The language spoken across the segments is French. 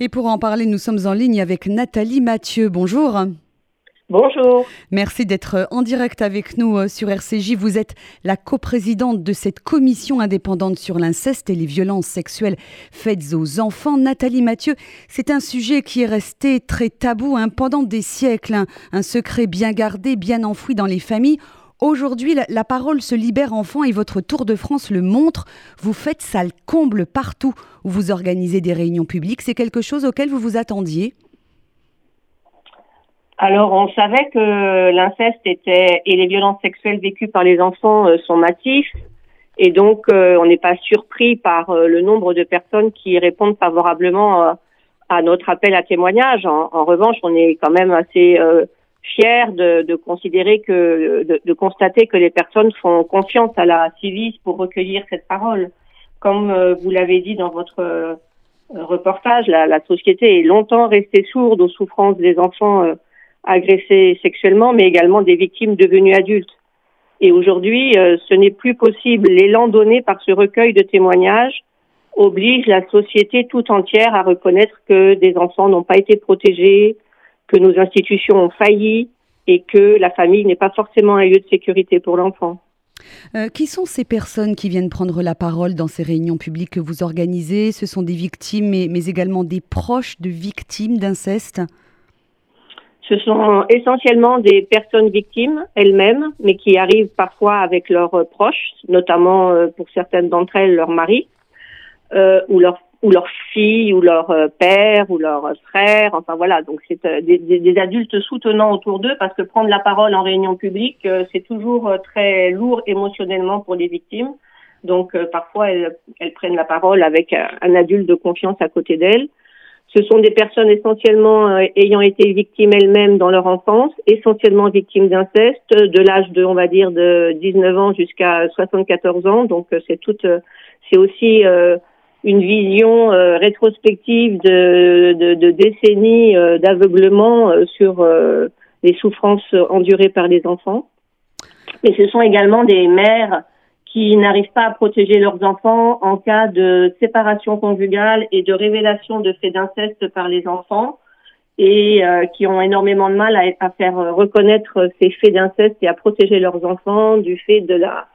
Et pour en parler, nous sommes en ligne avec Nathalie Mathieu. Bonjour. Bonjour. Merci d'être en direct avec nous euh, sur RCJ. Vous êtes la coprésidente de cette commission indépendante sur l'inceste et les violences sexuelles faites aux enfants. Nathalie Mathieu, c'est un sujet qui est resté très tabou hein, pendant des siècles, hein. un secret bien gardé, bien enfoui dans les familles. Aujourd'hui, la, parole se libère enfant et votre Tour de France le montre. Vous faites salle comble partout où vous organisez des réunions publiques. C'est quelque chose auquel vous vous attendiez? Alors, on savait que l'inceste était et les violences sexuelles vécues par les enfants euh, sont massifs, et donc euh, on n'est pas surpris par euh, le nombre de personnes qui répondent favorablement à notre appel à témoignage. En, revanche, on est quand même assez fier de, de, considérer que, de, de, constater que les personnes font confiance à la Civis pour recueillir cette parole. Comme euh, vous l'avez dit dans votre euh, reportage, la, la, société est longtemps restée sourde aux souffrances des enfants euh, agressés sexuellement, mais également des victimes devenues adultes. Et aujourd'hui, ce n'est plus possible. L'élan donné par ce recueil de témoignages oblige la société tout entière à reconnaître que des enfants n'ont pas été protégés, que nos institutions ont failli et que la famille n'est pas forcément un lieu de sécurité pour l'enfant. Euh, qui sont ces personnes qui viennent prendre la parole dans ces réunions publiques que vous organisez? Ce sont des victimes, mais, mais également des proches de victimes d'inceste? Ce sont essentiellement des personnes victimes elles-mêmes, mais qui arrivent parfois avec leurs proches, notamment euh, pour certaines d'entre elles, leur mari euh, ou leur ou leur fille ou leur euh, père ou leur frère. Enfin voilà, donc c'est euh, des, des, adultes soutenants autour d'eux parce que prendre la parole en réunion publique, euh, c'est toujours très lourd émotionnellement pour les victimes. Donc parfois elles, elles, prennent la parole avec un, adulte de confiance à côté d'elles. Ce sont des personnes essentiellement ayant été victimes elles-mêmes dans leur enfance, essentiellement victimes d'inceste, de l'âge de, on va dire, de 19 ans jusqu'à 74 ans. Donc c'est toute, c'est aussi une vision euh, rétrospective de, de, de décennies euh, d'aveuglement euh, sur les souffrances endurées par les enfants. Mais ce sont également des mères qui n'arrivent pas à protéger leurs enfants en cas de séparation conjugale et de révélation de faits d'inceste par les enfants et qui ont énormément de mal à, à faire reconnaître ces faits d'inceste et à protéger leurs enfants du fait de la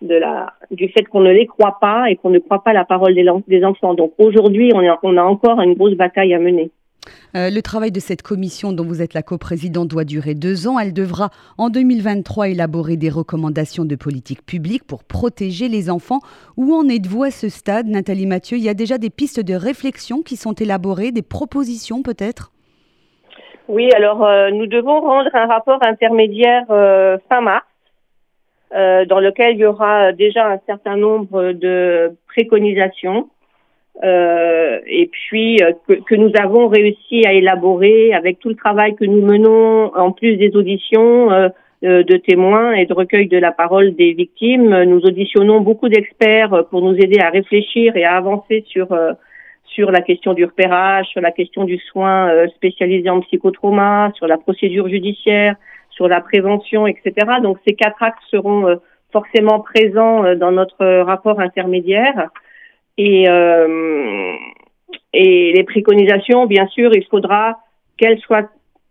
de la, du fait qu'on ne les croit pas et qu'on ne croit pas la parole des, des enfants. Donc aujourd'hui, on, on, a encore une grosse bataille à mener. Euh, le travail de cette commission dont vous êtes la coprésidente doit durer deux ans. Elle devra en 2023 élaborer des recommandations de politique publique pour protéger les enfants. Où en êtes-vous à ce stade, Nathalie Mathieu? Il y a déjà des pistes de réflexion qui sont élaborées, des propositions peut-être? Oui, alors euh, nous devons rendre un rapport intermédiaire euh, fin mars euh, dans lequel il y aura déjà un certain nombre de préconisations euh, et puis euh, que, que, nous avons réussi à élaborer avec tout le travail que nous menons en plus des auditions euh, de témoins et de recueil de la parole des victimes. Nous auditionnons beaucoup d'experts pour nous aider à réfléchir et à avancer sur sur la question du repérage, sur la question du soin spécialisé en psychotrauma, sur la procédure judiciaire, sur la prévention, etc. Donc ces quatre axes seront euh, forcément présents euh, dans notre rapport intermédiaire. Et, euh, et les préconisations, bien sûr, il faudra qu'elles soient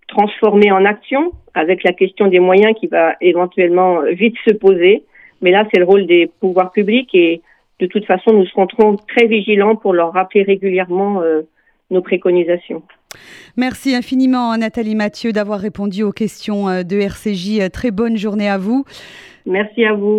transformées en action avec la question des moyens qui va éventuellement vite se poser. Mais là, c'est le rôle des pouvoirs publics et de toute façon, nous serons très vigilants pour leur rappeler régulièrement nos préconisations. Merci infiniment Nathalie Mathieu d'avoir répondu aux questions euh, de RCJ. Très bonne journée à vous. Merci à vous.